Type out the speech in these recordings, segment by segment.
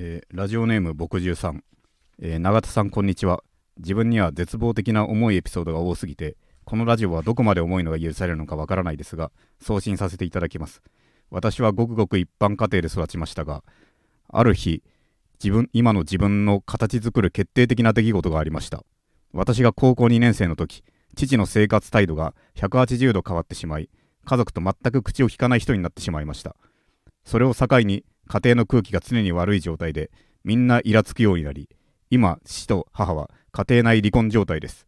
えーラジオネーム牧獣さん、えー永田さんこんにちは。自分には絶望的な重いエピソードが多すぎてこのラジオはどこまで重いのが許されるのかわからないですが送信させていただきます。私はごくごく一般家庭で育ちましたがある日自分今の自分の形作る決定的な出来事がありました。私が高校2年生の時父の生活態度が180度変わってしまい家族と全く口を聞かない人になってしまいました。それを境に家庭の空気が常に悪い状態でみんなイラつくようになり今父と母は家庭内離婚状態です。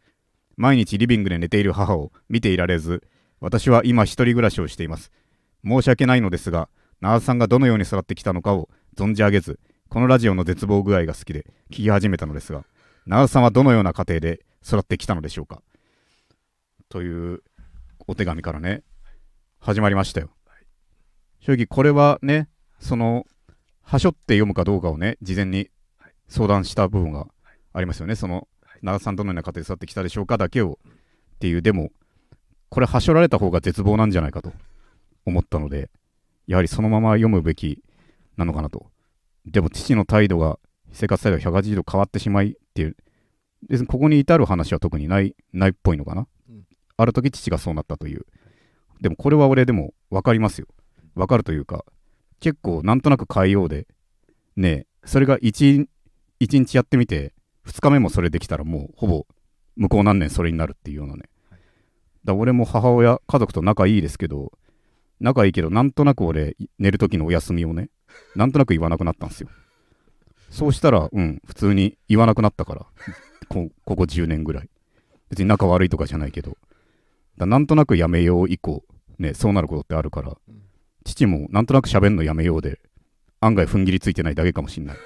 毎日リビングで寝ている母を見ていられず私は今一人暮らしをしています。申し訳ないのですが長田さんがどのように育ってきたのかを存じ上げずこのラジオの絶望具合が好きで聞き始めたのですが長田さんはどのような家庭で育ってきたのでしょうか？というお手紙からね始まりましたよ。正直これはねそのはしょって読むかどうかをね事前に相談した部分がありますよね。その長田さんどのような家庭で育ってきたでしょうかだけをっていうでもこれはしょられた方が絶望なんじゃないかと思ったのでやはりそのまま読むべきなのかなと。でも父の態度が生活態度が180度変わってしまいっていう別にここに至る話は特にないないっぽいのかな、うん。ある時父がそうなったという。でもこれは俺でも分かりますよ。分かるというか結構なんとなく変えようで。ねえそれが 1, 一日やってみて2日目もそれできたらもうほぼ向こう何年それになるっていうようなね。だから俺も母親家族と仲いいですけど仲いいけどなんとなく俺寝る時のお休みをねなんとなく言わなくなったんですよ。そうしたらうん普通に言わなくなったからこここ10年ぐらい。別に仲悪いとかじゃないけど。だなんとなくやめよう以降ねそうなることってあるから。うん父もなんとなく喋んのやめようで案外踏ん切りついてないだけかもしんない。っ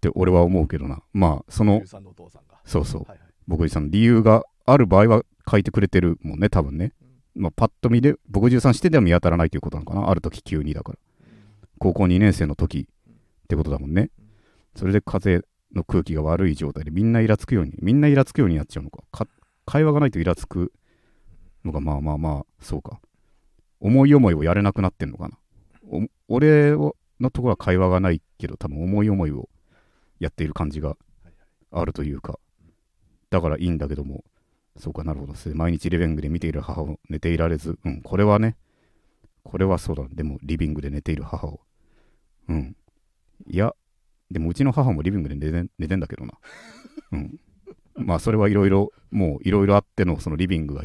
て俺は思うけどな。まあそのゆうさんのお父さんが。そうそう。はいはい。牧寺さんの理由がある場合は書いてくれてるもんね多分ね、まあ、パッと見で牧寺さんしてでは見当たらないということなのかな。ある時急にだから。高校2年生の時ってことだもんね。それで風の空気が悪い状態でみんなイラつくようにみんなイラつくようになっちゃうのか。か会話がないとイラつくのがまあまあまあそうか思い思いをやれなくなってんのかな。俺のところは会話がないけど多分思い思いをやっている感じがあるというか。だからいいんだけどもそうかなるほど。毎日リビングで見ている母を寝ていられずうんこれはねこれはそうだ。でもリビングで寝ている母をうん。いやでもうちの母もリビングで寝て寝てんだけどな。うん。まあそれはいろいろもういろいろあってのそのリビングが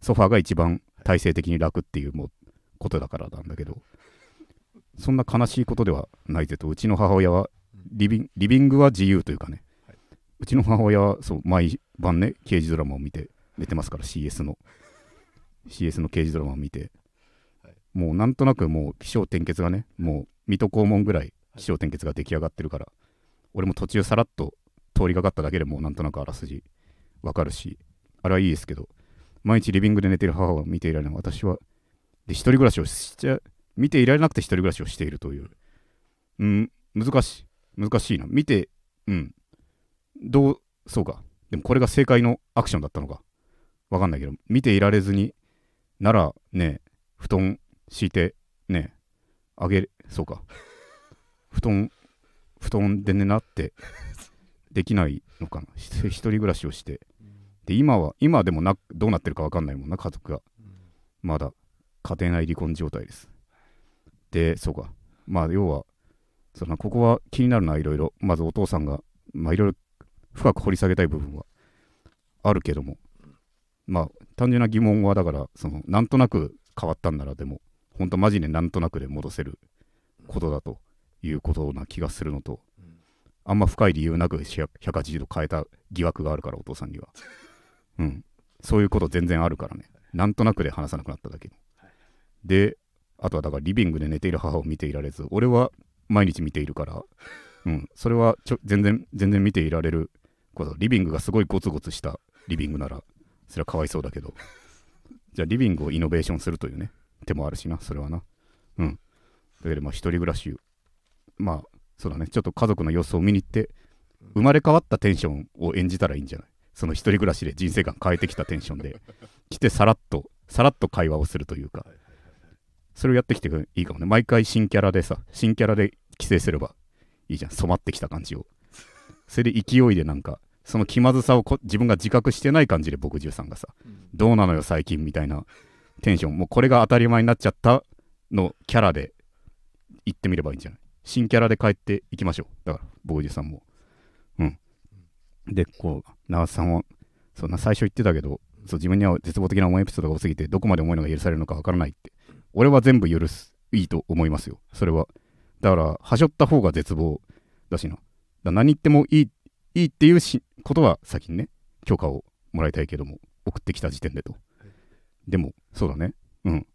ソファーが一番体制的に楽っていうもうことだからなんだけどそんな悲しいことではないぜと。うちの母親はリビンリビングは自由というかね、はい。うちの母親はそう毎晩ね刑事ドラマを見て寝てますから CS の。CS の刑事ドラマを見て、はい。もうなんとなくもう起承転結がねもう水戸黄門ぐらい起承転結が出来上がってるから、俺も途中さらっと通りかかっただけでもうなんとなくあらすじわかるしあれはいいですけど毎日リビングで寝てる母を見ていられない。私は。で一人暮らしをしちゃ見ていられなくて一人暮らしをしているという。うん。難しい。難しいな。見てうん。どうそうか。でもこれが正解のアクションだったのか。わかんないけど。見ていられずにならね布団敷いてねあげそうか。布団布団で寝なってできないのかな。ひ一人暮らしをしてで今は今はでもなどうなってるかわかんないもんな家族が。まだ家庭内離婚状態です。でそうか。まあ要はそのここは気になるのはいろいろ。まずお父さんがまあいろいろ深く掘り下げたい部分はあるけども。まあ単純な疑問はだからそのなんとなく変わったんならでも本当マジでなんとなくで戻せることだということな気がするのと。あんま深い理由なく180度変えた疑惑があるからお父さんにはうん。そういうこと全然あるからね。なんとなくで話さなくなっただけ。であとはだからリビングで寝ている母を見ていられず俺は毎日見ているからうん。それはちょ全然全然見ていられること。リビングがすごいゴツゴツしたリビングならそれはかわいそうだけど。じゃあリビングをイノベーションするというね手もあるしなそれはな。うん。だけどまあ一人暮らしまあそうだね。ちょっと家族の様子を見に行って生まれ変わったテンションを演じたらいいんじゃない？その一人暮らしで人生観変えてきたテンションで 来てさらっとさらっと会話をするというかそれをやってきていいかもね。毎回新キャラでさ新キャラで帰省すればいいじゃん。染まってきた感じを。それで勢いでなんかその気まずさをこ自分が自覚してない感じで僕13がさうん。どうなのよ最近みたいなテンション。もうこれが当たり前になっちゃったのキャラで言ってみればいいんじゃない？新キャラで帰っていきましょう。だからボージュさんも。うんでこう長瀬さんはそんな最初言ってたけどそう自分には絶望的な重いエピソードが多すぎてどこまで重いのが許されるのかわからないって。俺は全部許すいいと思いますよそれは。だからはしょった方が絶望だしな。だ何言ってもいいいいっていうしことは先にね許可をもらいたいけども送ってきた時点でと。でもそうだね。うん。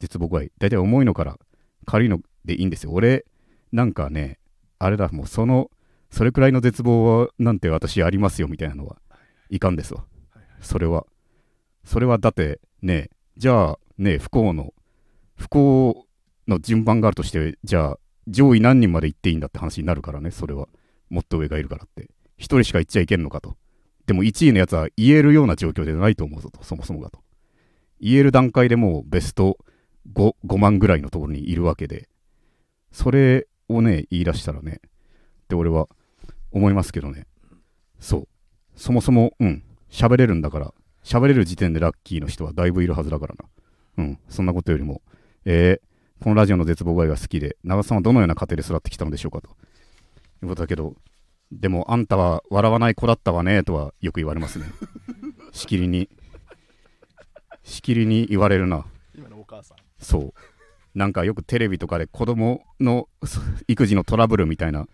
絶望具合大体重いのから軽いのでいいんですよ。俺なんかねあれだもうそのそれくらいの絶望はなんて私ありますよみたいなのはいかんですわ。はいはい。それは。それはだってねじゃあね不幸の不幸の順番があるとしてじゃあ上位何人まで行っていいんだって話になるからねそれは。もっと上がいるからって。一人しか行っちゃいけんのかと。でも1位のやつは言えるような状況でないと思うぞとそもそもがと。言える段階でもうベスト 5, 5万ぐらいのところにいるわけで。それをね言い出したらねって俺は思いますけどね。そう。そもそもうん。喋れるんだから。喋れる時点でラッキーの人はだいぶいるはずだからな。うん。そんなことよりも。えーこのラジオの絶望具合が好きで長瀬さんはどのような家庭で育ってきたのでしょうかと。いうことだけどでもあんたは笑わない子だったわねとはよく言われますね。しきりに。しきりに言われるな。今のお母さん。そう。なんかよくテレビとかで子供のそ育児のトラブルみたいな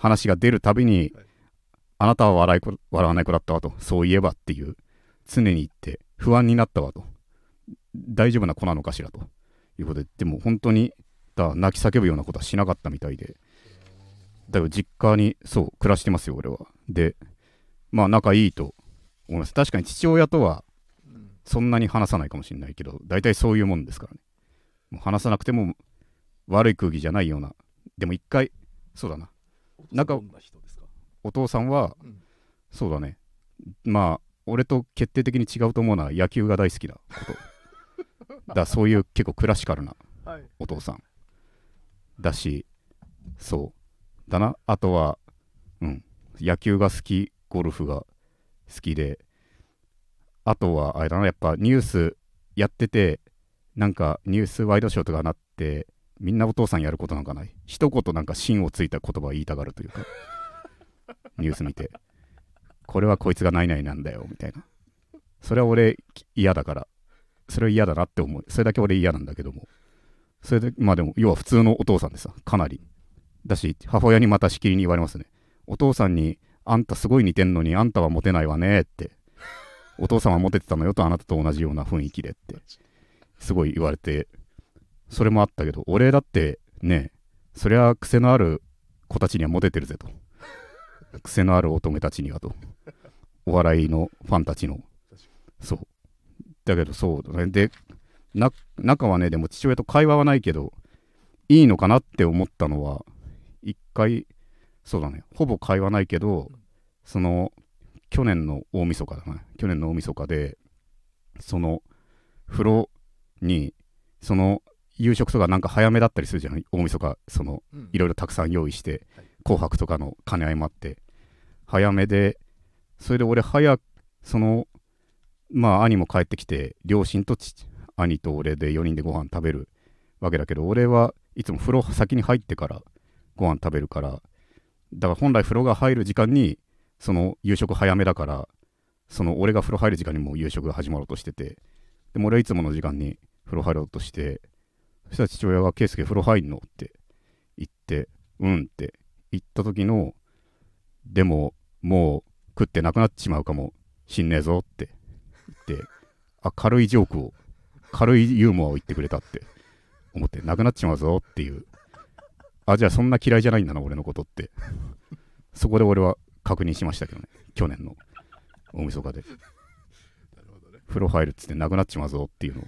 話が出るたびに、はい。あなたは笑い子笑わない子だったわとそういえばっていう常に言って不安になったわと。大丈夫な子なのかしらと。いうことででも本当にだ泣き叫ぶようなことはしなかったみたいで。だから実家にそう暮らしてますよ俺は。でまあ仲いいと思います。確かに父親とはうんそんなに話さないかもしれないけど大体そういうもんですからね。もう話さなくても悪い空気じゃないような。でも一回そうだななんかお父さんはうん。そうだね。まあ俺と決定的に違うと思うのは野球が大好きだこと。だそういう結構クラシカルなはい。お父さん。だしそう。だな。あとはうん。野球が好きゴルフが好きで。あとはあれだな。やっぱニュースやっててなんかニュースワイドショーとかなってみんなお父さんやることなんかない？一言なんか芯をついた言葉を言いたがるというか？ニュース見て。これはこいつがないないなんだよみたいな。それは俺嫌だから。それは嫌だなって思う。それだけ俺嫌なんだけども。それでまあでも要は普通のお父さんでさかなり。だし母親にまたしきりに言われますね。お父さんにあんたすごい似てんのにあんたはモテないわねって。お父さんはモテてたのよとあなたと同じような雰囲気でって。すごい言われてそれもあったけど俺だってねそりゃ癖のある子たちにはモテてるぜと。癖のある乙女たちにはと。お笑いのファンたちの。そう。だけどそうだね。でな仲はねでも父親と会話はないけどいいのかなって思ったのは一回そうだね。ほぼ会話ないけどその去年の大晦日だな。去年の大晦日でその風呂にその夕食とかなんか早めだったりするじゃない大晦日そのうん。いろいろたくさん用意して、はい。紅白とかの兼ね合いもあって早めでそれで俺早くそのまあ兄も帰ってきて両親と父兄と俺で4人でご飯食べるわけだけど俺はいつも風呂先に入ってからご飯食べるからだから本来風呂が入る時間にその夕食早めだからその俺が風呂入る時間にもう夕食が始まろうとしててでも俺はいつもの時間に風呂入ろうとしてそしたら父親が「圭介風呂入んの?」って言って「うん」って言った時のでももう食ってなくなっちまうかも。しんねえぞって言ってあ軽いジョークを軽いユーモアを言ってくれたって思ってなくなっちまうぞっていう。あじゃあそんな嫌いじゃないんだな俺のことって。そこで俺は確認しましたけどね。去年の大晦日で。風呂入るっつってなくなっちまうぞっていうのを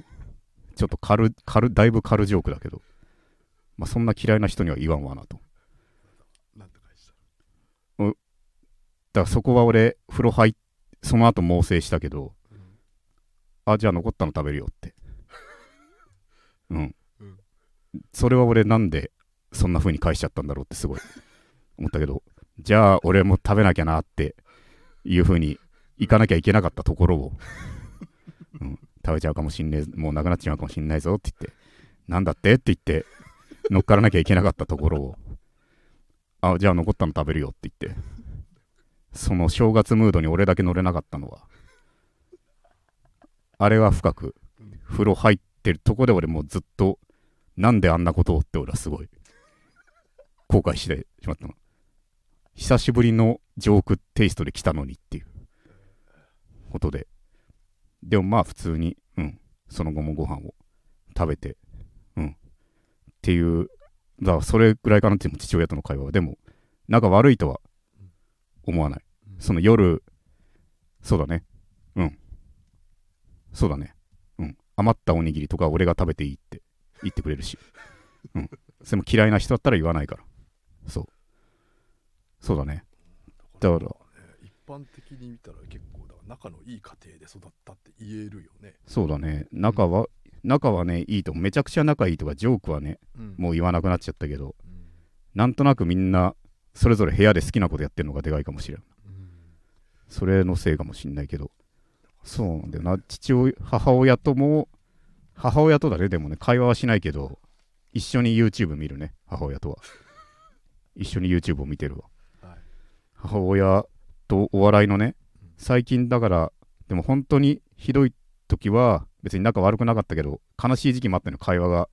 ちょっと軽軽だいぶ軽ジョークだけど。まあそんな嫌いな人には言わんわなと。なんと返しただからそこは俺風呂入っその後猛省したけどうん。あじゃあ残ったの食べるよって。うん、うん。それは俺なんでそんな風に返しちゃったんだろうってすごい。思ったけどじゃあ俺も食べなきゃなっていう風に行かなきゃいけなかったところを、うん、食べちゃうかもしんねえもうなくなっちまうかもしんないぞって言ってなんだって？って言って乗っからなきゃいけなかったところをあじゃあ残ったの食べるよって言ってその正月ムードに俺だけ乗れなかったのはあれは深く風呂入ってるとこで俺もうずっとなんであんなことをって俺はすごい後悔してしまったの。久しぶりのジョークテイストで来たのにっていうことででもまあ普通にうん。その後もご飯を食べてうん。っていうだそれぐらいかなっていう父親との会話は。でも仲悪いとは思わない。その夜そうだね。うん。そうだね。うん。余ったおにぎりとか俺が食べていいって言ってくれるし。うん。それも嫌いな人だったら言わないから。そう。そうだね。だからね一般的に見たら結構仲のいい家庭で育ったって言えるよね。そうだね。仲は、仲はねいいとめちゃくちゃ仲いいとかジョークはねうん。もう言わなくなっちゃったけどうん。なんとなくみんなそれぞれ部屋で好きなことやってるのがでかいかもしれん。うん。それのせいかもしんないけど。そうなんだよな。父親母親とも母親とだねでもね会話はしないけど一緒に YouTube 見るね母親とは。一緒に YouTube を見てるわ。はい。母親とお笑いのねうん最近だからでも本当にひどい時は別に仲悪くなかったけど悲しい時期もあったの会話が。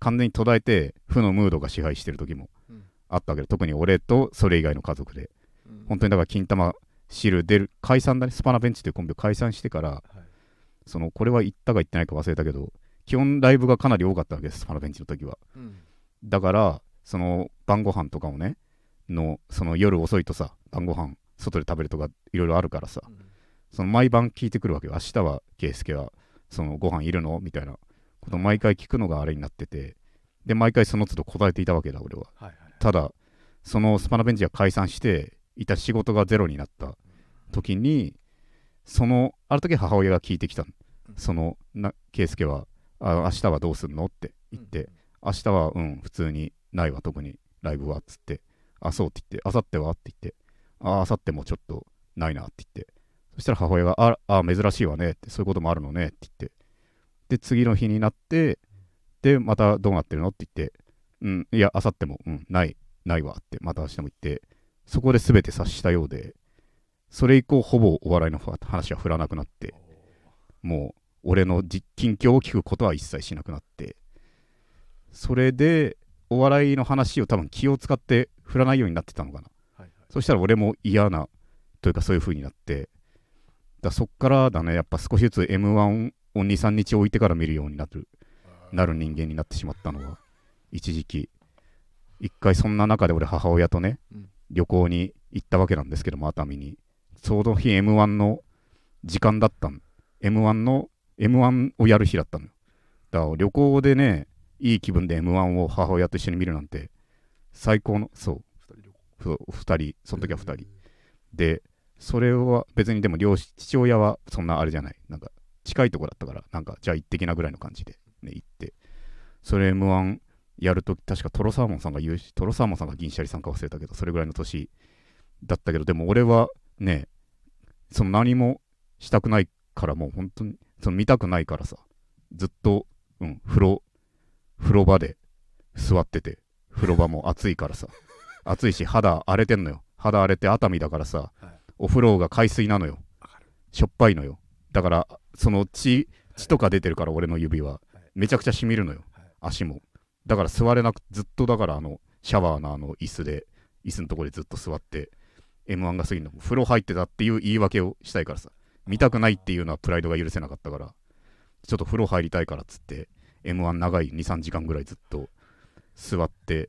完全に途絶えて負のムードが支配してる時もうん。あったわけど特に俺とそれ以外の家族で。うん。本当にだから金玉汁出る解散だねスパナベンチというコンビを解散してからはい。そのこれは言ったか言ってないか忘れたけど基本ライブがかなり多かったわけですスパナベンチの時は。うん。だからその晩ご飯とかをねのその夜遅いとさ晩ご飯外で食べるとかいろいろあるからさ。うん。その毎晩聞いてくるわけよ。明日は圭介はそのご飯いるの？みたいなことを毎回聞くのがあれになってて。で毎回その都度答えていたわけだ俺は。はいはいただそのスパナベンチが解散していた仕事がゼロになった時にそのある時母親が聞いてきたの。うん。そのな圭介はあ明日はどうすんの？って言って、明日はうん普通にないわ特にライブはっつってあそうって言ってあさっては？って言ってああさってもちょっとないなって言って。そしたら母親がああ珍しいわねってそういうこともあるのねって言って。で次の日になってでまたどうなってるのって言って。うんいやあさってもうんないないわってまた明日も言って。そこで全て察したようで。それ以降ほぼお笑いの話は振らなくなって。もう俺の実近況を聞くことは一切しなくなって。それでお笑いの話を多分気を使って振らないようになってたのかな。そしたら俺も嫌なというかそういう風になって。だそっからだね。やっぱ少しずつ m 1を23日置いてから見るようになるなる人間になってしまったのは一時期。一回そんな中で俺母親とね、うん。旅行に行ったわけなんですけども熱海に。ちょうど日 m 1の時間だったん m 1の m 1をやる日だったの。よだから旅行でねいい気分で m 1を母親と一緒に見るなんて最高のそう2人その時は2人。でそれは別にでも両親父親はそんなあれじゃない。なんか近いとこだったからなんかじゃあ行ってきなぐらいの感じで、ね、行って。それ m 1やると確かトロサーモンさんが優勝トロサーモンさんが銀シャリさんか忘れたけどそれぐらいの年だったけどでも俺はねその何もしたくないからもう本当にその見たくないからさずっと、うん、風呂風呂場で座ってて風呂場も暑いからさ暑いし肌荒れてんのよ。肌荒れて熱海だからさ、はい。お風呂が海水なのよ。しょっぱいのよ。だからその血血とか出てるから俺の指は。はい。めちゃくちゃしみるのよ。はい。足も。だから座れなくずっとだからあのシャワーのあの椅子で椅子のところでずっと座って m 1が過ぎるの。風呂入ってたっていう言い訳をしたいからさ。見たくないっていうのはプライドが許せなかったからちょっと風呂入りたいからっつって m 1長い23時間ぐらいずっと座って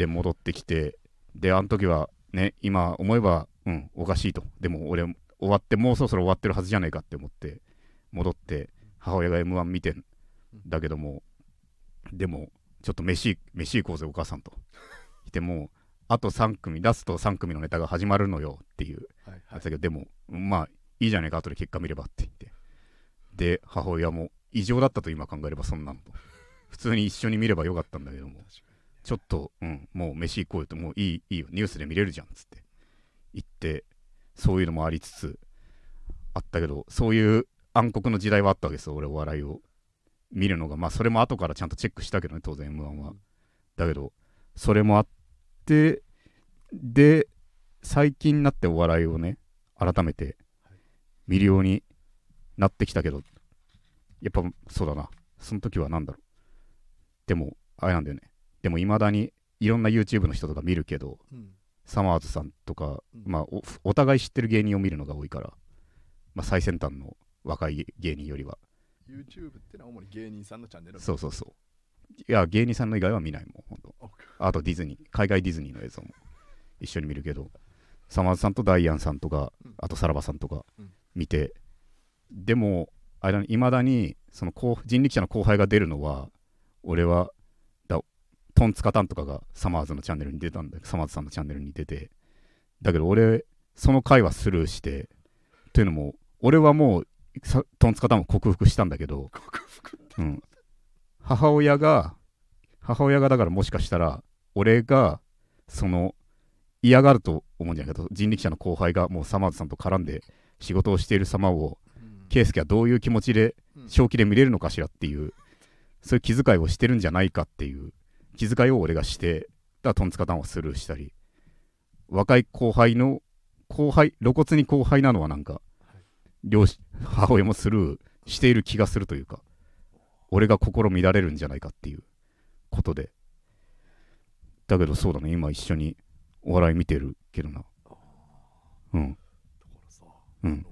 で戻ってきてであの時はね今思えばうんおかしいと。でも俺終わってもうそろそろ終わってるはずじゃないかって思って戻って母親が m 1見てんだけどもでもちょっと飯飯行こうぜお母さんと。言ってもうあと3組ラスト3組のネタが始まるのよっていうはいだけど、でもまあいいじゃないか後で結果見ればって言って。で母親も異常だったと今考えればそんなのと。普通に一緒に見ればよかったんだけどもちょっと、うん、もう飯行こうよともういいいいよ。ニュースで見れるじゃんっつって。言ってそういうのもありつつあったけどそういう暗黒の時代はあったわけですよ俺お笑いを。見るのが。まあそれも後からちゃんとチェックしたけどね当然 m 1は。だけどそれもあってで最近になってお笑いをね改めて見るようになってきたけどやっぱそうだな。その時は何だろう。でもあれなんだよねでもいまだにいろんな YouTube の人とか見るけどうん。サマーズさんとか、うん。まあ、おお互い知ってる芸人を見るのが多いから、まあ、最先端の若い芸人よりは。YouTube ってのは主に芸人さんのチャンネル。そうそうそう。いや芸人さんの以外は見ないもんほんと。うあとディズニー海外ディズニーの映像も一緒に見るけどサマーズさんとダイアンさんとかうん。あとさらばさんとかうん。見て、でもあれいまだにその後人力車の後輩が出るのは俺はだトンツカタンとかがサマーズのチャンネルに出たんだサマーズさんのチャンネルに出て。だけど俺その回はスルーしてというのも俺はもうさトンツカタンを克服したんだけど克服。うん、母親が母親がだからもしかしたら俺がその嫌がると思うんじゃないかと人力車の後輩がもうサマーズさんと絡んで仕事をしている様をうん。圭介はどういう気持ちでうん。正気で見れるのかしらっていうそういう気遣いをしてるんじゃないかっていう気遣いを俺がしてだトンツカタンをスルーしたり。若い後輩の後輩露骨に後輩なのはなんか両親母親もスルーしている気がするというか俺が心乱れるんじゃないかっていうことで。だけどそうだね今一緒にお笑い見てるけどな。うん。だからさ、うん。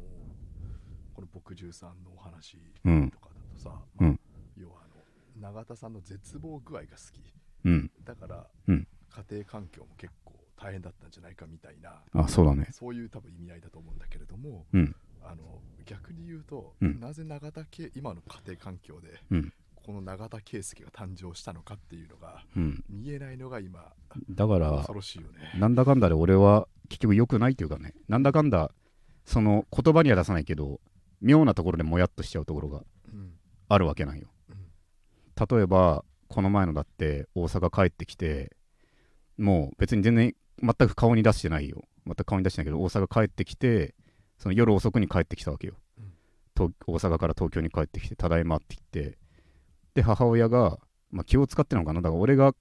この牧獣さんのお話うんとかだとさ、うん。まあ要はあの永田さんの絶望具合が好き。うんだから、うん。家庭環境も結構大変だったんじゃないかみたいなあそうだね。そういう多分意味合いだと思うんだけれども、うん。あの逆に言うと、うん。なぜ永田家今の家庭環境で、うん。この永田圭介が誕生したのかっていうのがうん。見えないのが今だから恐ろしいよね。なんだかんだで俺は結局良くないっていうかねなんだかんだその言葉には出さないけど妙なところでもやっとしちゃうところがうん。あるわけなんよ。うん。例えばこの前のだって大阪帰ってきてもう別に全然全く顔に出してないよ。全く顔に出してないけど大阪帰ってきてその夜遅くに帰ってきたわけよ、うん。と大阪から東京に帰ってきてただいまって言って。で母親が、まあ、気を使ってなのかな？だから俺が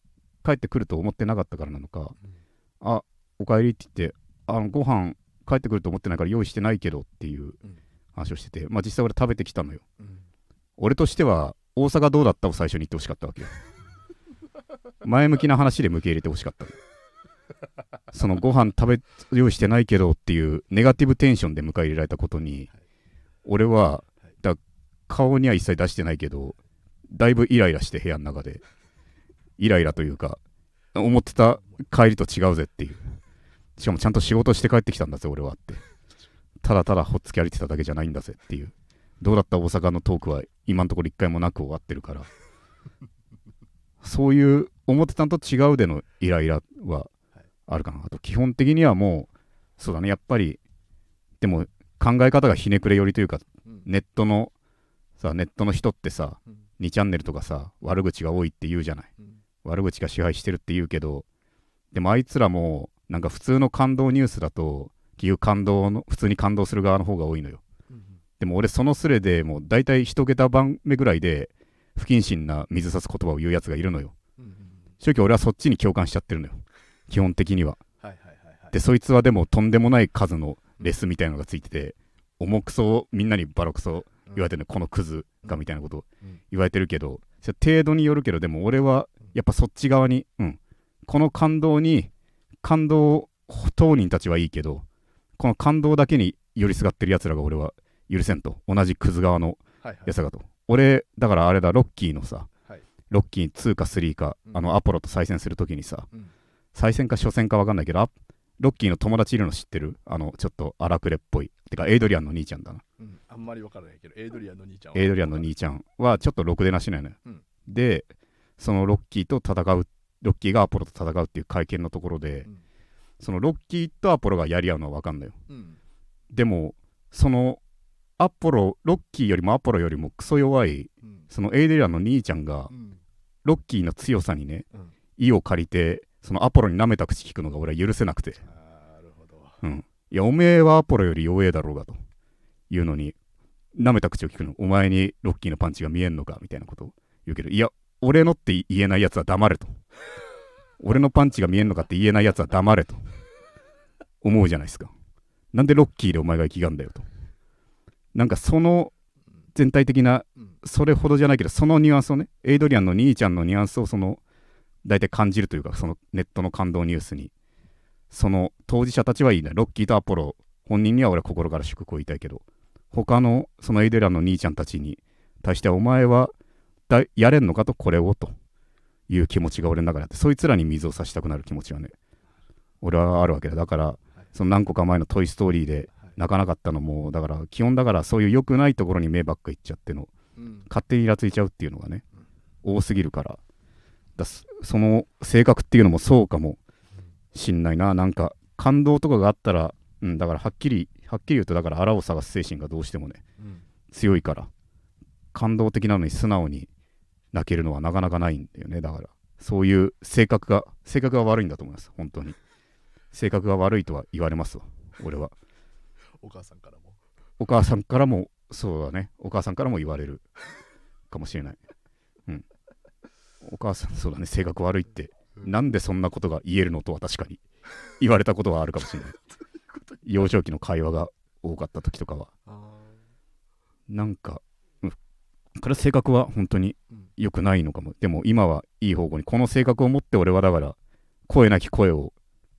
帰ってくると思ってなかったからなのか。うん。あおかえりって言ってあのご飯帰ってくると思ってないから用意してないけどっていううん。話をしてて、まあ実際俺食べてきたのよ。うん。俺としては大阪どうだったを最初に言ってほしかったわけよ。前向きな話で受け入れてほしかったそのご飯食べ用意してないけどっていうネガティブテンションで迎え入れられたことに俺はだ顔には一切出してないけどだいぶイライラして部屋の中でイライラというか思ってた帰りと違うぜっていう。しかもちゃんと仕事して帰ってきたんだぜ俺はって。ただただほっつき歩いてただけじゃないんだぜっていう。どうだった大阪のトークは今のところ一回もなく終わってるから。そういう思ってたのと違うでのイライラはあるかな。あと基本的にはもうそうだねやっぱりでも考え方がひねくれ寄りというかうん。ネットのさネットの人ってさうん。2チャンネルとかさ悪口が多いって言うじゃない。うん。悪口が支配してるって言うけどでもあいつらもなんか普通の感動ニュースだと結局感動の普通に感動する側の方が多いのよ。うんでも俺そのスレでもう大体一桁番目ぐらいで不謹慎な水差す言葉を言うやつがいるのよ。うんうん正直俺はそっちに共感しちゃってるのよ。基本的には。はいはいはいはい。でそいつはでもとんでもない数のレスみたいなのがついてて重くそみんなにバラクソ言われてるのこのクズがみたいなことうん。言われてるけど。程度によるけどでも俺はやっぱそっち側に、うん、この感動に感動当人たちはいいけどこの感動だけに寄りすがってるやつらが俺は許せんと。同じクズ側のはいはい。やつらがと。俺だからあれだロッキーのさはい。ロッキー2か3か、うん。あのアポロと再戦するときにさうん。再戦か初戦か分かんないけどあロッキーの友達いるの知ってる？あのちょっと荒くれっぽい。てかエイドリアンの兄ちゃんだな。うん。あんまりわからないけどエイドリアンの兄ちゃんは。エイドリアンの兄ちゃんはちょっとろくでなしないのよ、うん。でそのロッキーと戦うロッキーがアポロと戦うっていう会見のところで、うん。そのロッキーとアポロがやり合うのは分かんないよ。うん。でもそのアポロロッキーよりもアポロよりもクソ弱いうん。そのエイドリアンの兄ちゃんがうん。ロッキーの強さにねうん。意を借りてそのアポロに舐めた口聞くのが俺は許せなくて。なるほど。うん。いやおめえはアポロより弱えだろうがと。いうのに舐めた口を聞くの。お前にロッキーのパンチが見えんのかみたいなことを言うけどいや俺のって言えないやつは黙れと。俺のパンチが見えんのかって言えないやつは黙れと思うじゃないですか。なんでロッキーでお前が生きがんだよとなんかその全体的なうん。それほどじゃないけどそのニュアンスをねエイドリアンの兄ちゃんのニュアンスをその大体感じるというかそのネットの感動ニュースに。その当事者たちはいいねロッキーとアポロ本人には俺は心から祝福を言いたいけど他のそのエイドリアンの兄ちゃんたちに対してはお前はだやれんのかとこれをという気持ちが俺の中にあってそいつらに水を差したくなる気持ちはね俺はあるわけだ。だからその何個か前の「トイ・ストーリー」ではい泣かなかったのもだから基本だからそういう良くないところに目ばっかいっちゃってのうん。勝手にイラついちゃうっていうのがね多すぎるから。だそその性格っていうのもそうかもしんないな。なんか感動とかがあったら、うん、だからはっきりはっきり言うとだからあらを探す精神がどうしてもねうん。強いから感動的なのに素直に泣けるのはなかなかないんだよね。だからそういう性格が性格が悪いんだと思います。本当に。性格が悪いとは言われますわ。俺はお母さんからも。お母さんからもそうだね。お母さんからも言われる。かもしれない。うん。お母さんそうだね。性格悪いって。うん。なんでそんなことが言えるのとは確かに。言われたことはあるかもしれない。幼少期の会話が多かった時とかは。あなんか、うん、これ性格は本当に良くないのかも。でも今はいい方向にこの性格を持って俺はだから声なき声を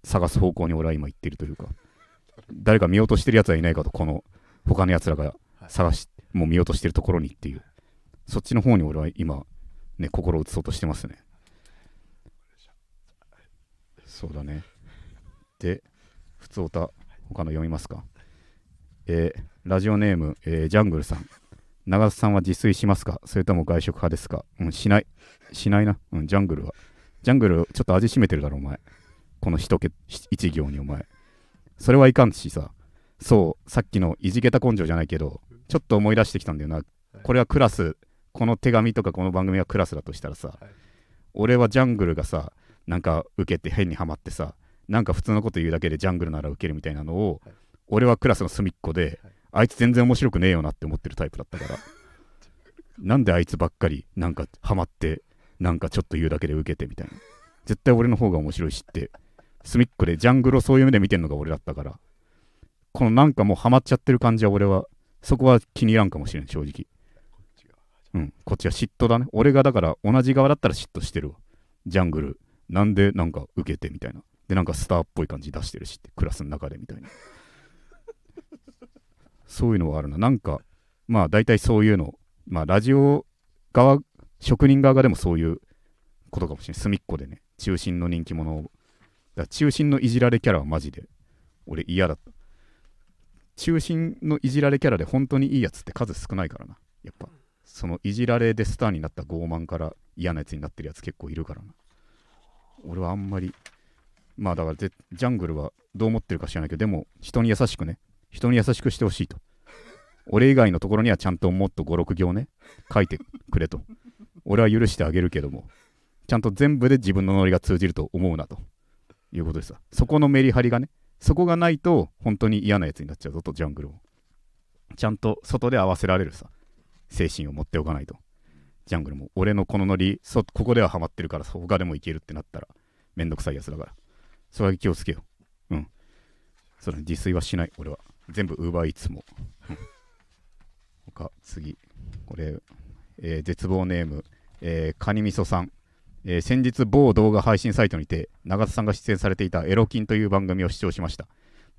探す方向に俺は今行ってるというか誰か見落としてるやつはいないかとこの他のやつらがはい。探しもう見落としてるところにっていう。そっちの方に俺は今ね心を移そうとしてますね。そうだね。で普通歌他の読みますか？えーラジオネーム、えージャングルさん。長瀬さんは自炊しますか？それとも外食派ですか？うんしない。しないな。うんジャングルは。ジャングルちょっと味しめてるだろお前。この一け一行にお前それはいかんしさ。そうさっきのいじけた根性じゃないけどちょっと思い出してきたんだよな。これはクラスこの手紙とかこの番組はクラスだとしたらさ、はい。俺はジャングルがさなんか受けて変にはまってさなんか普通のこと言うだけでジャングルなら受けるみたいなのを、はい。俺はクラスの隅っこで、はい。あいつ全然面白くねえよなって思ってるタイプだったから。なんであいつばっかりなんかハマってなんかちょっと言うだけで受けてみたいな。絶対俺の方が面白いしって隅っこでジャングルをそういう目で見てるのが俺だったから。このなんかもうハマっちゃってる感じは俺はそこは気に入らんかもしれん正直。こっちがうんこっちは嫉妬だね。俺がだから同じ側だったら嫉妬してるわ。ジャングル。なんでなんか受けてみたいな。でなんかスターっぽい感じ出してるしってクラスの中でみたいな。そういうのはあるな。なんかまあ大体そういうの。まあラジオ側職人側がでもそういうことかもしれない隅っこでね中心の人気者をだ中心のいじられキャラはマジで。俺嫌だった。中心のいじられキャラで本当にいいやつって数少ないからな。やっぱそのいじられでスターになった傲慢から嫌なやつになってるやつ結構いるからな。俺はあんまりまあだからジャングルはどう思ってるか知らないけどでも人に優しくね。人に優しくしてほしいと。俺以外のところにはちゃんともっと56行ね。書いてくれと。俺は許してあげるけどもちゃんと全部で自分のノリが通じると思うなと。いうことですそこのメリハリがねそこがないと本当に嫌なやつになっちゃうぞとジャングルを。ちゃんと外で合わせられるさ。精神を持っておかないと。ジャングルも俺のこのノリそここではハマってるから他でもいけるってなったらめんどくさいやつだから。それは気をつけよう。うん。それ自炊はしない俺は。全部ウーバーイーツも、他次。これ、えー絶望ネーム、えーカニみそさん。えー先日某動画配信サイトにて永田さんが出演されていたエロキンという番組を視聴しました。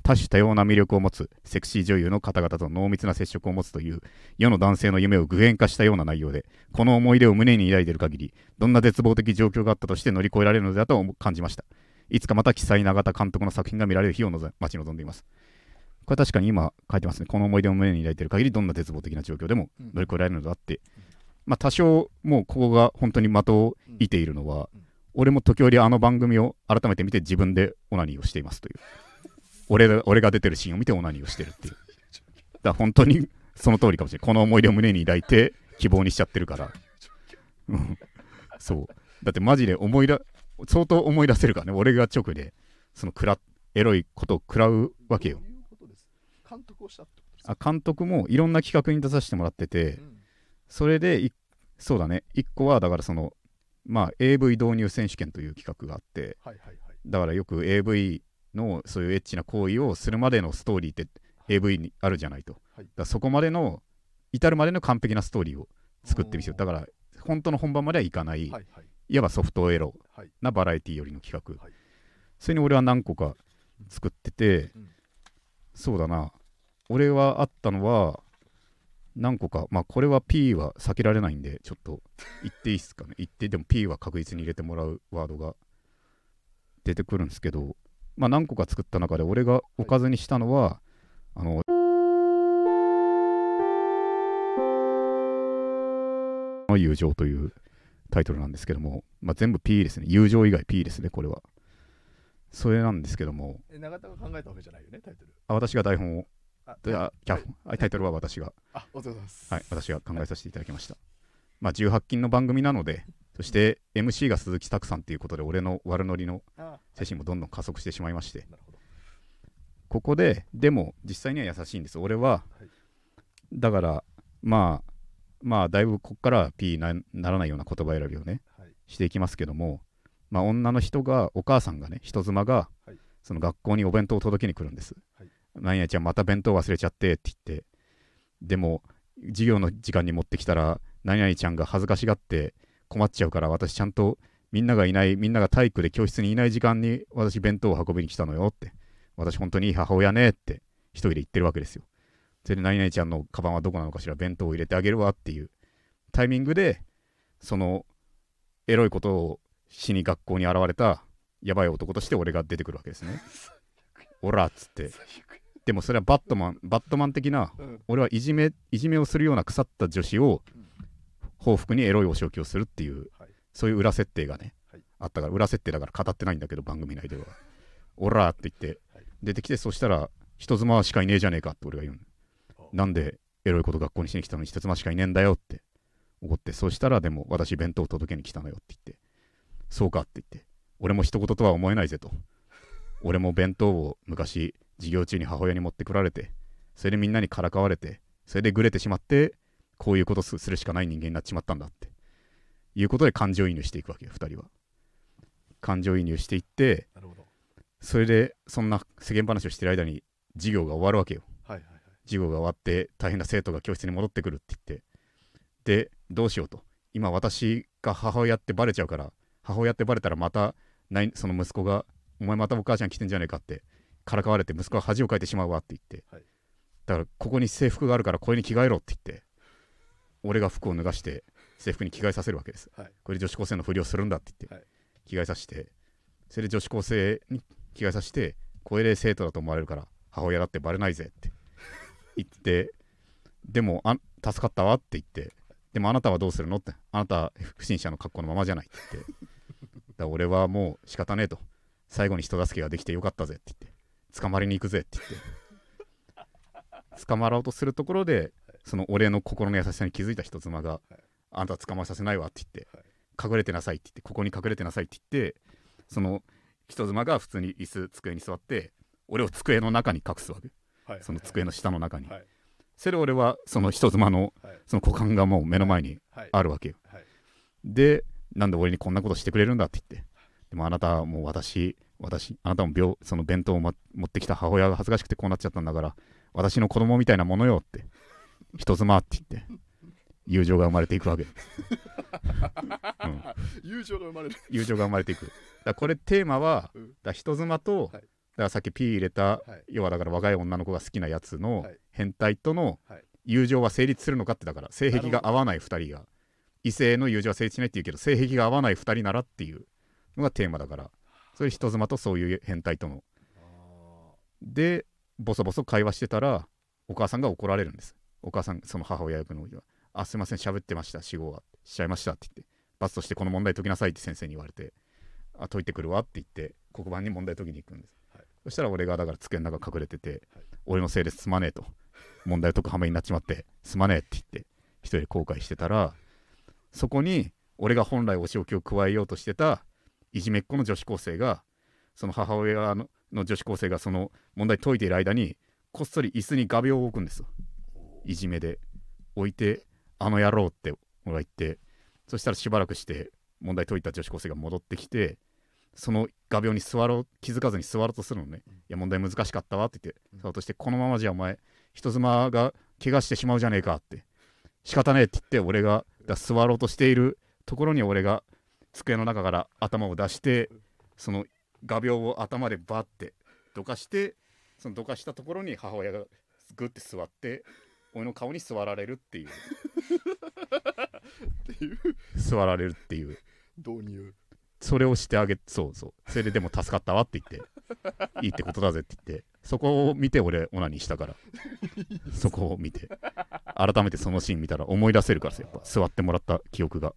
多種多様な魅力を持つセクシー女優の方々と濃密な接触を持つという世の男性の夢を具現化したような内容でこの思い出を胸に抱いている限りどんな絶望的状況があったとして乗り越えられるのだと思感じました。いつかまた記載永田監督の作品が見られる日を待ち望んでいます。これ確かに今書いてますね。この思い出を胸に抱いている限りどんな絶望的な状況でもうん。乗り越えられるのだって、まあ多少もうここが本当に的を射ているのは、うん。俺も時折あの番組を改めて見て自分でオナニーをしていますという。俺が俺が出てるシーンを見てオナニーをしてるっていう。だ本当にその通りかもしれない。この思い出を胸に抱いて希望にしちゃってるから。うん。そう。だってマジで思い出相当思い出せるからね。俺が直でそのくらエロいことを食らうわけよ。監督監督もいろんな企画に出させてもらっててうんそれでいそうだね。1個はだからそのまあ AV 導入選手権という企画があってはいはいはい。だからよく AV のそういうエッチな行為をするまでのストーリーって AV にあるじゃないと、はい。だそこまでの至るまでの完璧なストーリーを作ってみせるだから本当の本番まではいかない、い、はいはい。わばソフトエロはい。なバラエティよりの企画、はい。それに俺は何個か作ってて、うん。そうだな。俺はあったのは何個かまあこれは P は避けられないんでちょっと言っていいっすかね。言ってでも P は確実に入れてもらうワードが出てくるんですけどまあ何個か作った中で俺がおかずにしたのは、あの友情というタイトルなんですけども、まあ、全部 P ですね。友情以外 P ですねこれは。それなんですけども。え永田が考えたわけじゃないよねタイトル。あ私が台本をあ脚本はい。タイトルは私が、あお疲れ様です。はい、私が考えさせていただきました、まあ18禁の番組なのでそして MC が鈴木拓さんということで俺の悪ノリのあ精神もどんどん加速してしまいまして。ここででも実際には優しいんです。俺は、はい。だからまあまあだいぶこっからは P なならないような言葉選びをねはい。していきますけども、まあ、女の人がお母さんがね人妻が、はい。その学校にお弁当を届けに来るんです、はい何々ちゃんまた弁当忘れちゃってって言って。でも授業の時間に持ってきたら何々ちゃんが恥ずかしがって困っちゃうから私ちゃんとみんながいないみんなが体育で教室にいない時間に私弁当を運びに来たのよって。私本当にいい母親ねって一人で言ってるわけですよ。それで何々ちゃんのカバンはどこなのかしら弁当を入れてあげるわっていうタイミングでそのエロいことをしに学校に現れたやばい男として俺が出てくるわけですね。オラっつってでもそれはバットマンバットマン的なうん。俺はいじめいじめをするような腐った女子をうん。報復にエロいお仕置きをするっていうはい。そういう裏設定がね、はい。あったから裏設定だから語ってないんだけど番組内では。オラって言ってはい。出てきてそしたら人妻しかいねえじゃねえかって俺が言うの。あなんでエロいこと学校にしに来たのに人妻しかいねえんだよって。怒ってそうしたらでも私弁当を届けに来たのよって言って。そうかって言って。俺も一言とは思えないぜと。俺も弁当を昔授業中に母親に持ってくられてそれでみんなにからかわれてそれでグレてしまってこういうことすするしかない人間になっちまったんだっていうことで感情移入していくわけよ2人は。感情移入していってそれでそんな世間話をしてる間に授業が終わるわけよ。はいはいはい。授業が終わって大変な生徒が教室に戻ってくるって言ってでどうしようと。今私が母親ってバレちゃうから母親ってバレたらまたないその息子がお前またお母ちゃん来てんじゃねえかってからかわれて息子が恥をかいてしまうわって言って、はい。だからここに制服があるからこれに着替えろって言って俺が服を脱がして制服に着替えさせるわけです。はい。これで女子高生のふりをするんだって言って、はい。着替えさせてそれで女子高生に着替えさせて小エ生徒だと思われるから母親だってバレないぜって 言ってでもあ助かったわって言ってでもあなたはどうするのってあなたは不審者の格好のままじゃないって言って だ俺はもう仕方ねえと。最後に人助けができてよかったぜって言って捕まりに行くぜって言って。捕まろうとするところでその俺の心の優しさに気づいた人妻が、あなたは捕まえさせないわって言って、はい隠れてなさいって言ってここに隠れてなさいって言ってその人妻が普通に椅子机に座って俺を机の中に隠すわけ。はい。その机の下の中に、はい。それで俺はその人妻のはい。その股間がもう目の前にはい。あるわけよ。はい。でなんで俺にこんなことしてくれるんだって言って。でもあなたはもう私私あなたも病その弁当を、ま、持ってきた母親が恥ずかしくてこうなっちゃったんだから私の子供みたいなものよって人妻って言って友情が生まれていくわけ、うん、友情が生まれる。友情が生まれていく。だからこれテーマは、うん。だ人妻と、はい。だからさっき P 入れた、はい。要はだから若い女の子が好きなやつのはい。変態とのはい。友情は成立するのかってだから性癖が合わない2人が。異性の友情は成立しないって言うけど性癖が合わない2人ならっていうのがテーマだからそれ人妻とそういう変態との。あでボソボソ会話してたらお母さんが怒られるんです。お母さんその母親役の「あすいません喋ってました死後は。しちゃいました」って言って。罰としてこの問題解きなさいって先生に言われて「あ解いてくるわ」って言って黒板に問題解きに行くんです、はい。そしたら俺がだから机の中隠れてて、はい。俺のせいですまねえと。問題解く羽目になっちまってすまねえって言って一人で後悔してたらそこに俺が本来お仕置きを加えようとしてたいじめっ子の女子高生がその母親のの女子高生がその問題解いている間にこっそり椅子に画鋲を置くんですよ。いじめで。置いてあの野郎って俺が言ってそしたらしばらくして問題解いた女子高生が戻ってきてその画鋲に座ろう気づかずに座ろうとするのね、いや問題難しかったわって言って、そうとしてこのままじゃお前人妻が怪我してしまうじゃねえかって。仕方ねえって言って俺が座ろうとしているところに俺が机の中から頭を出してその画鋲を頭でバッてどかしてそのどかしたところに母親がグッて座って俺の顔に座られるっていう。っていう。座られるっていう。導入。それをしてあげそうそう。それででも助かったわって言って いいってことだぜって言ってそこを見て俺オナニーしたから。そこを見て。改めてそのシーン見たら思い出せるからさやっぱ座ってもらった記憶が。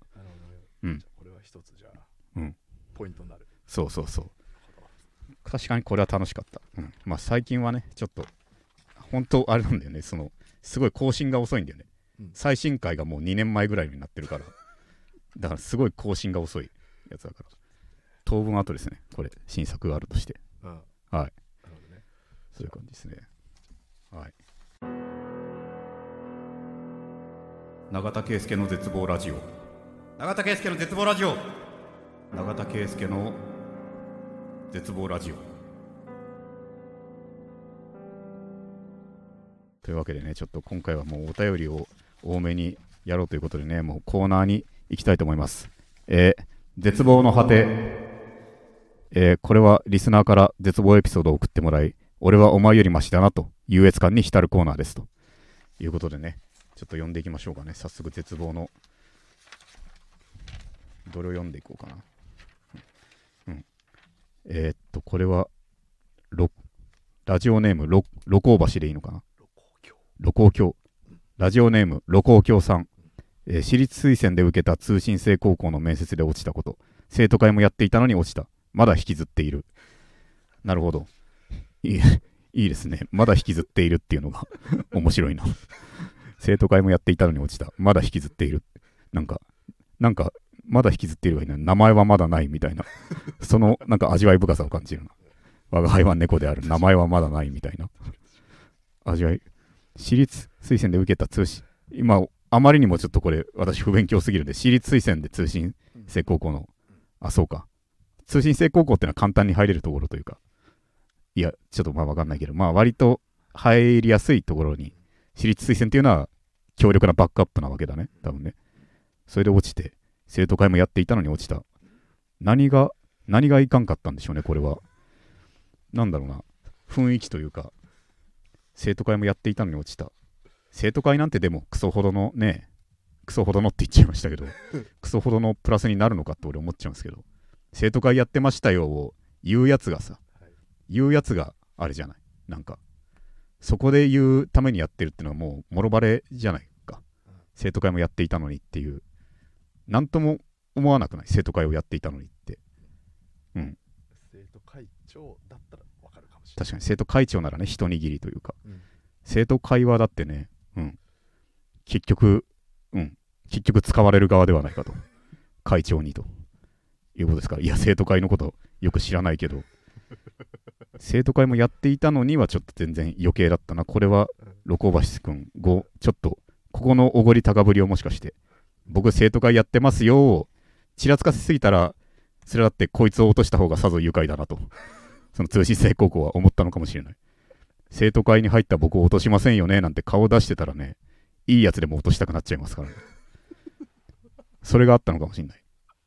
うんじゃあこれは一つじゃあ、うんポイントになる。そうそうそう。確かにこれは楽しかった、うん、まあ最近はねちょっと本当あれなんだよね。そのすごい更新が遅いんだよね、うん。最新回がもう2年前ぐらいになってるから。だからすごい更新が遅いやつだから。当分後ですね。これ新作があるとして。うんはい。なるほどね。そういう感じですね。はい。永田圭介の絶望ラジオ。永田圭介の絶望ラジオ永田圭介の絶望ラジオ。というわけでねちょっと今回はもうお便りを多めにやろうということでねもうコーナーに行きたいと思います。えー絶望の果て。えーこれはリスナーから絶望エピソードを送ってもらい俺はお前よりマシだなと優越感に浸るコーナーですと。いうことでねちょっと読んでいきましょうかね。早速絶望の。どれを読んでいこうかな。えーっとこれはラジオネームロロコー橋でいいのかな？露光橋ラジオネーム露光橋さん、えー私立推薦で受けた通信制高校の面接で落ちたこと。生徒会もやっていたのに落ちた。まだ引きずっている。なるほど。いいいいですね。まだ引きずっているっていうのが 面白いな。生徒会もやっていたのに落ちた。まだ引きずっている。なんかなんかまだ引きずっているがいい。な名前はまだないみたいな。そのなんか味わい深さを感じるな。我が輩は猫である。名前はまだないみたいな。味わい。私立推薦で受けた通信。今あまりにもちょっとこれ私不勉強すぎるんで私立推薦で通信制高校の。あそうか。通信制高校ってのは簡単に入れるところというか。いやちょっとまあ分かんないけど。まあ割と入りやすいところに私立推薦っていうのは強力なバックアップなわけだね。多分ね。それで落ちて生徒会もやっていたのに落ちた。何が何がいかんかったんでしょうねこれは。なんだろうな。雰囲気というか生徒会もやっていたのに落ちた。生徒会なんてでもクソほどのねクソほどのって言っちゃいましたけど クソほどのプラスになるのかって俺思っちゃうんですけど生徒会やってましたよを言うやつがさはい。言うやつがあれじゃない？なんかそこで言うためにやってるってのはもうもろバレじゃないか。うん。生徒会もやっていたのにっていうなんとも思わなくない？生徒会をやっていたのにって。生徒会長だったらわかるかもしれない。確かに。生徒会長ならね一握りというか。うん。生徒会はだってね、うん、結局、うん、結局使われる側ではないかと、会長にと。いうことですから、いや、生徒会のことよく知らないけど、生徒会もやっていたのにはちょっと全然余計だったな、これは六甲橋君、ごちょっと、ここのおごり高ぶりをもしかして、僕、生徒会やってますよちらつかせすぎたら、それだってこいつを落とした方がさぞ愉快だなと、その通信制高校は思ったのかもしれない。生徒会に入った僕を落としませんよねなんて顔出してたらね、いいやつでも落としたくなっちゃいますからね。それがあったのかもしれない。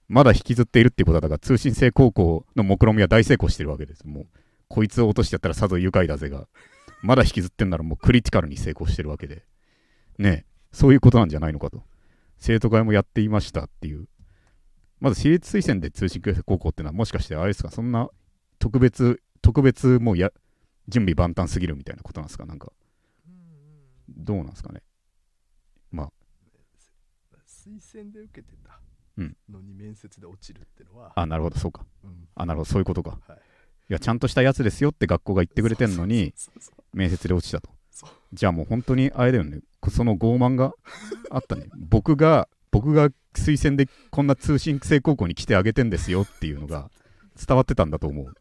まだ引きずっているっていうことは、だから通信制高校の目論見みは大成功してるわけです。もう、こいつを落としちゃったらさぞ愉快だぜが、まだ引きずってんならもうクリティカルに成功してるわけで。ねえ、そういうことなんじゃないのかと。生徒会もやっていましたっていう。まず私立推薦で通信制高校ってのはもしかしてあれですか、そんな特別、特別もうや、準備万端すぎるみたいなことなんですか？なんか、どうなんですかね？まあ、推薦で受けてたうん。のに面接で落ちるってのは、あ、なるほど、そうか。うん。あ、なるほど、そういうことか。はい。いや、ちゃんとしたやつですよって学校が言ってくれてんのに、面接で落ちたと。じゃあもう本当にあれだよね、その傲慢があったね。僕が、僕が推薦でこんな通信制高校に来てあげてんですよっていうのが伝わってたんだと思う。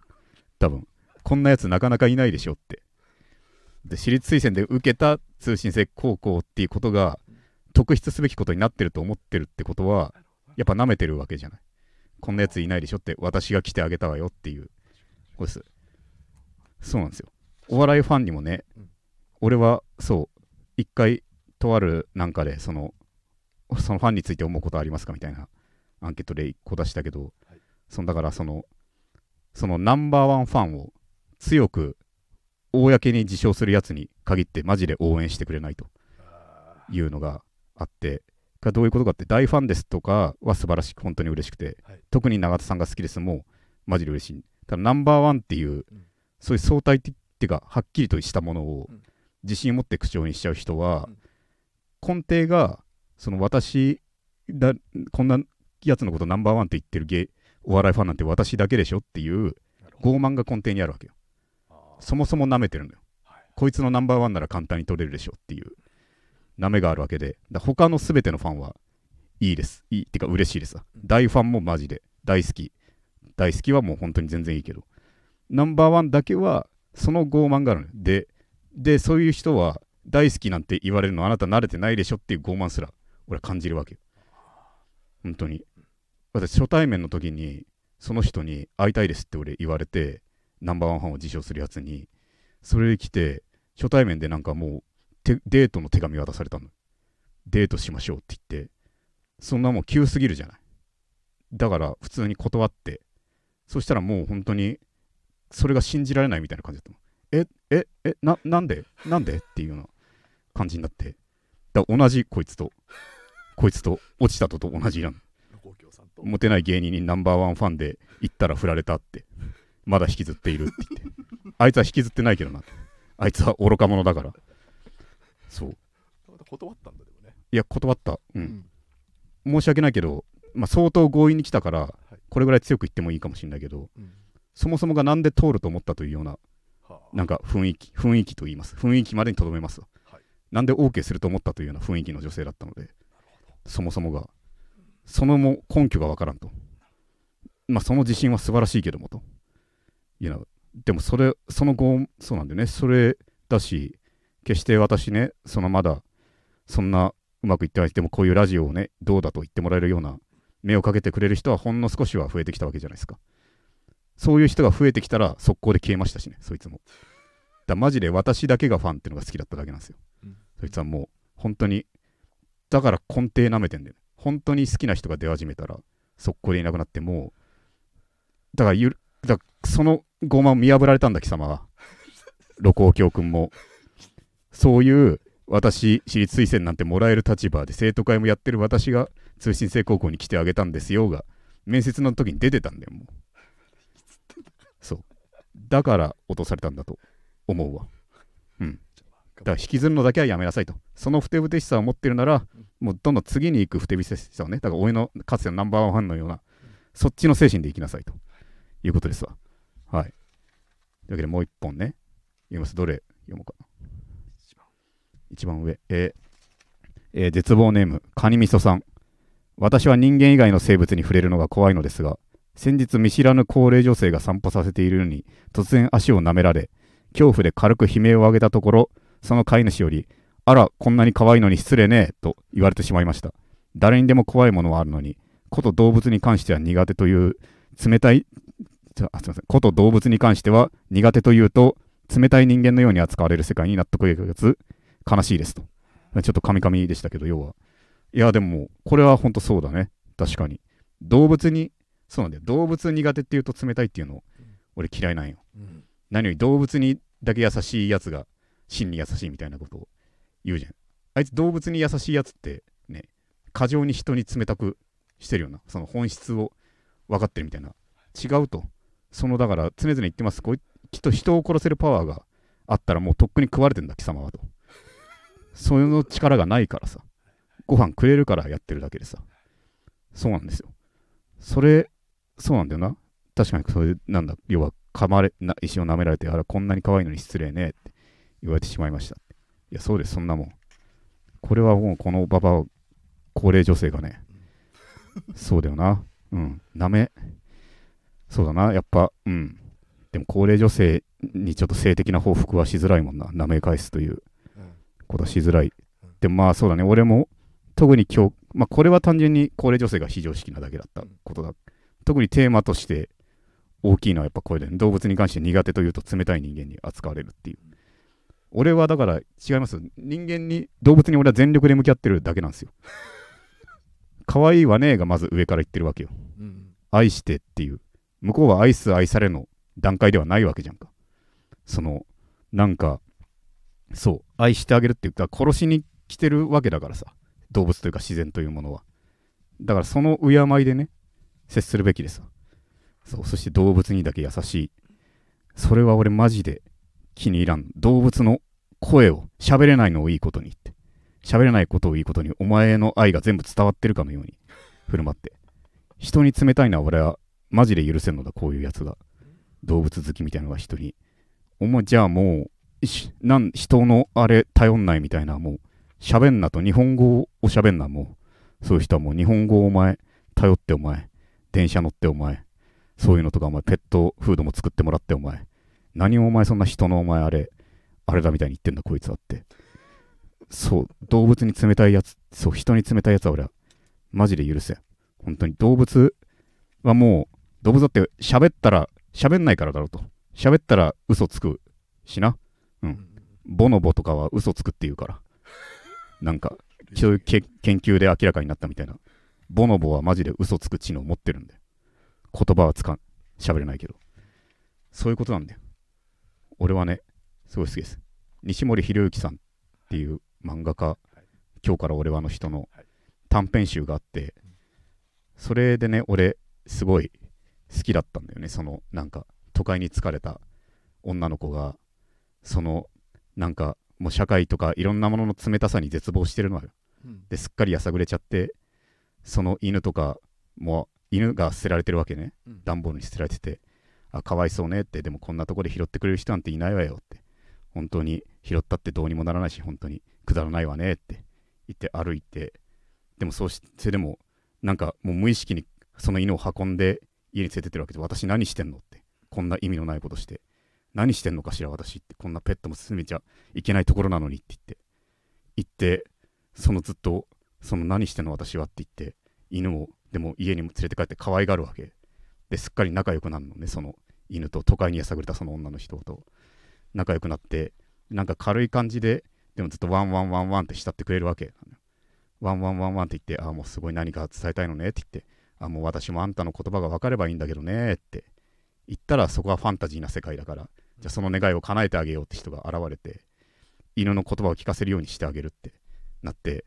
多分。こんなやつなかなかいないでしょって。で私立推薦で受けた通信制高校っていうことが特筆すべきことになってると思ってるってことはやっぱ舐めてるわけじゃない。こんなやついないでしょって私が来てあげたわよっていう。これです。そうなんですよ。お笑いファンにもね、うん。俺はそう。一回とあるなんかでそのそのファンについて思うことありますかみたいなアンケートで1個出したけど、はい。そのだからそのそのナンバーワンファンを強く公に自称するやつに限ってマジで応援してくれないとあいうのがあってがどういうことかって大ファンですとかは素晴らしく本当に嬉しくて、はい。特に永田さんが好きですもマジで嬉しい。ただナンバーワンっていう、うん。そういう相対的っていうかはっきりとしたものをうん自信を持って口調にしちゃう人はうん、根底がその私だこんなやつのことナンバーワンって言ってるゲイお笑いファンなんて私だけでしょっていう傲慢が根底にあるわけよ。そもそも舐めてるのよ。はい。こいつのナンバーワンなら簡単に取れるでしょっていう舐めがあるわけで。だ他の全てのファンはいいです。いいってか嬉しいです大ファンもマジで大好き。大好きはもう本当に全然いいけど。ナンバーワンだけはその傲慢があるのよ。ででそういう人は大好きなんて言われるのあなた慣れてないでしょっていう傲慢すら俺は感じるわけよ。本当に。私初対面の時にその人に会いたいですって俺言われてナンバーワンファンを自称するやつにそれで来て初対面でなんかもうデートの手紙渡されたの。デートしましょうって言って。そんなもう急すぎるじゃない。だから普通に断って。そしたらもう本当にそれが信じられないみたいな感じだったの。えええななんでなんでっていうような感じになって。だ同じこいつとこいつと落ちたとと同じなのモテない芸人にナンバーワンファンで行ったら振られたって。まだ引きずっているって言って。あいつは引きずってないけどな。あいつは愚か者だから。そう。断ったんだでもね。いや断った。ううん。申し訳ないけど、まあ、相当強引に来たからい。これぐらい強く言ってもいいかもしれないけどうん。そもそもがなんで通ると思ったというようなはあなんか雰囲気雰囲気と言います。雰囲気までにとどめますわ。はい。なんで OK すると思ったというような雰囲気の女性だったのでそもそもがそのも根拠がわからんと。まあその自信は素晴らしいけどもと。いやでもそれその後そうなんだよね。それだし決して私ねそのまだそんなうまくいってないでもこういうラジオをねどうだと言ってもらえるような目をかけてくれる人はほんの少しは増えてきたわけじゃないですかそういう人が増えてきたら速攻で消えましたしねそいつも。だマジで私だけがファンっていうのが好きだっただけなんですよ。うん。そいつはもう本当にだから根底舐めてんだよ本当に好きな人が出始めたら速攻でいなくなってもうだからゆるだその傲慢を見破られたんだ貴様は。露光教訓も。そういう私私立推薦なんてもらえる立場で生徒会もやってる私が通信制高校に来てあげたんですよが面接の時に出てたんだよもうだから落とされたんだと思うわうんだから引きずるのだけはやめなさいと。そのふてぶてしさを持ってるなら、もうどんどん次に行くふてぶてしさをね、だから俺のかつてのナンバーワンファンのような、そっちの精神でいきなさいということですわ。はい。というわけでもう一本ね、読みます。どれ読もうかな。一番一番上。えーえー絶望ネーム、カニみそさん。私は人間以外の生物に触れるのが怖いのですが、先日見知らぬ高齢女性が散歩させているのに、突然足を舐められ、恐怖で軽く悲鳴を上げたところ、その飼い主より、あら、こんなに可愛いのに失礼ねえと言われてしまいました。誰にでも怖いものはあるのに、こと動物に関しては苦手という、冷たい、あすみません、こと動物に関しては苦手というと、冷たい人間のように扱われる世界に納得いかず、悲しいですと。ちょっとカミカミでしたけど、要は。いや、でも、これは本当そうだね。確かに。動物に、そうなんだよ。動物苦手っていうと冷たいっていうの、俺嫌いなんよ。うん何より動物にだけ優しいやつが真に優しいみたいなことを言うじゃん。あいつ動物に優しいやつってね、過剰に人に冷たくしてるような、その本質を分かってるみたいな。違うと。そのだから常々言ってます。こういきっと人を殺せるパワーがあったらもうとっくに食われてんだ、貴様はと。その力がないからさ。ご飯くれるからやってるだけでさ。そうなんですよ。それ、そうなんだよな。確かにそれ、なんだ、要は噛まれな石を舐められて、あら、こんなに可愛いのに失礼ねって言われてしまいました。いや、そうです、そんなもん。これはもう、このババア、高齢女性がね、そうだよな。うん。なめ、そうだな。やっぱ、うん。でも高齢女性にちょっと性的な報復はしづらいもんな。なめ返すといううんことはしづらいうん。でもまあそうだね。俺も特に今日、まあこれは単純に高齢女性が非常識なだけだったことだ。特にテーマとして大きいのはやっぱこれで、動物に関して苦手というと冷たい人間に扱われるっていう。俺はだから違います。人間に、動物に俺は全力で向き合ってるだけなんですよ。可愛いわねがまず上から言ってるわけよ。うん愛してっていう。向こうは愛す愛されの段階ではないわけじゃんか。その、なんか、そう、愛してあげるって言ったら殺しに来てるわけだからさ。動物というか自然というものは。だからその敬いでね、接するべきです。そう、そして動物にだけ優しい。それは俺マジで気に入らん。動物の声を喋れないのをいいことにって。喋れないことをいいことに、お前の愛が全部伝わってるかのように振る舞って。人に冷たいのは俺はマジで許せんのだ、こういうやつが。動物好きみたいなのが人に。お前、じゃあもう、なん人のあれ頼んないみたいな、もう、喋んなと、日本語を喋んな、もう。そういう人はもう日本語をお前、頼ってお前、電車乗ってお前、そういうのとかお前、ペットフードも作ってもらってお前、何をお前そんな人のお前あれ、あれだみたいに言ってんだ、こいつはって。そう、動物に冷たいやつ、そう、人に冷たいやつは俺は、マジで許せん。本当に動物はもう、動物だって喋ったら、喋んないからだろうと。喋ったら嘘つくしな。うんボノボとかは嘘つくって言うから。なんか、そういう研究で明らかになったみたいな。ボノボはマジで嘘つく知能を持ってるんで。言葉はつかん、喋れないけど。そういうことなんだよ。俺はね、すごい好きです。西森博之さんっていう漫画家、今日から俺はあの人のはい短編集があって、それでね、俺、すごい好きだったんだよね。その、なんか、都会に疲れた女の子が、その、なんか、もう社会とかいろんなものの冷たさに絶望してるのよ。うんですっかりやさぐれちゃって、その犬とかも、犬が捨てられてるわけね。うん段ボールに捨てられてて、あ、かわいそうねって、でもこんなとこで拾ってくれる人なんていないわよって。本当に拾ったってどうにもならないし、本当にくだらないわねって言って歩いて、でもそうし、それでも、なんかもう無意識にその犬を運んで家に連れてってるわけで、私何してんのって。こんな意味のないことして。何してんのかしら私って。こんなペットも進めちゃいけないところなのにって言って。言って、そのずっと、その何してんの私はって言って、犬をでも家にも連れて帰って可愛がるわけ。で、すっかり仲良くなるのね、その犬と都会にやさぐれたその女の人と仲良くなって、なんか軽い感じで、でもずっとワンワンワンワンって慕ってくれるわけ。ワンワンワンワンって言って、ああ、もうすごい何か伝えたいのねって言って、あもう私もあんたの言葉が分かればいいんだけどねって言ったらそこはファンタジーな世界だから、じゃあその願いを叶えてあげようって人が現れて、犬の言葉を聞かせるようにしてあげるってなって、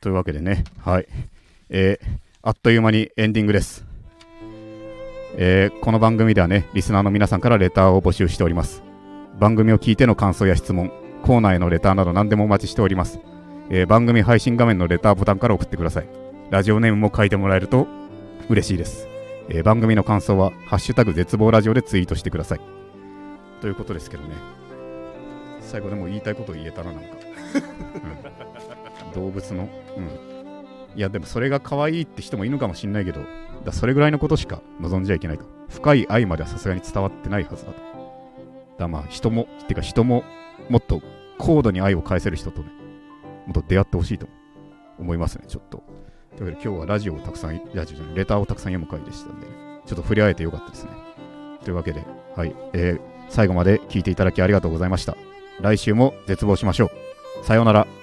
はい。というわけでね、はい。えー、あっという間にエンディングです。えーこの番組ではね、リスナーの皆さんからレターを募集しております。番組を聞いての感想や質問、コーナーへのレターなど何でもお待ちしております。えー番組配信画面のレターボタンから送ってください。ラジオネームも書いてもらえると嬉しいです。えー番組の感想は、ハッシュタグ絶望ラジオでツイートしてください。ということですけどね、最後でも言いたいことを言えたらなんか、うん動物の、うん。いや、でもそれが可愛いって人もいるかもしんないけど、だそれぐらいのことしか望んじゃいけないと。深い愛まではさすがに伝わってないはずだと。だまあ人も、ってか人ももっと高度に愛を返せる人とね、もっと出会ってほしいと思いますね、ちょっと。というわけで今日はラジオをたくさん、ラジオじゃない、レターをたくさん読む回でしたんで、ちょっと触れ合えてよかったですね。というわけで、はい、えー最後まで聞いていただきありがとうございました。来週も絶望しましょう。さようなら。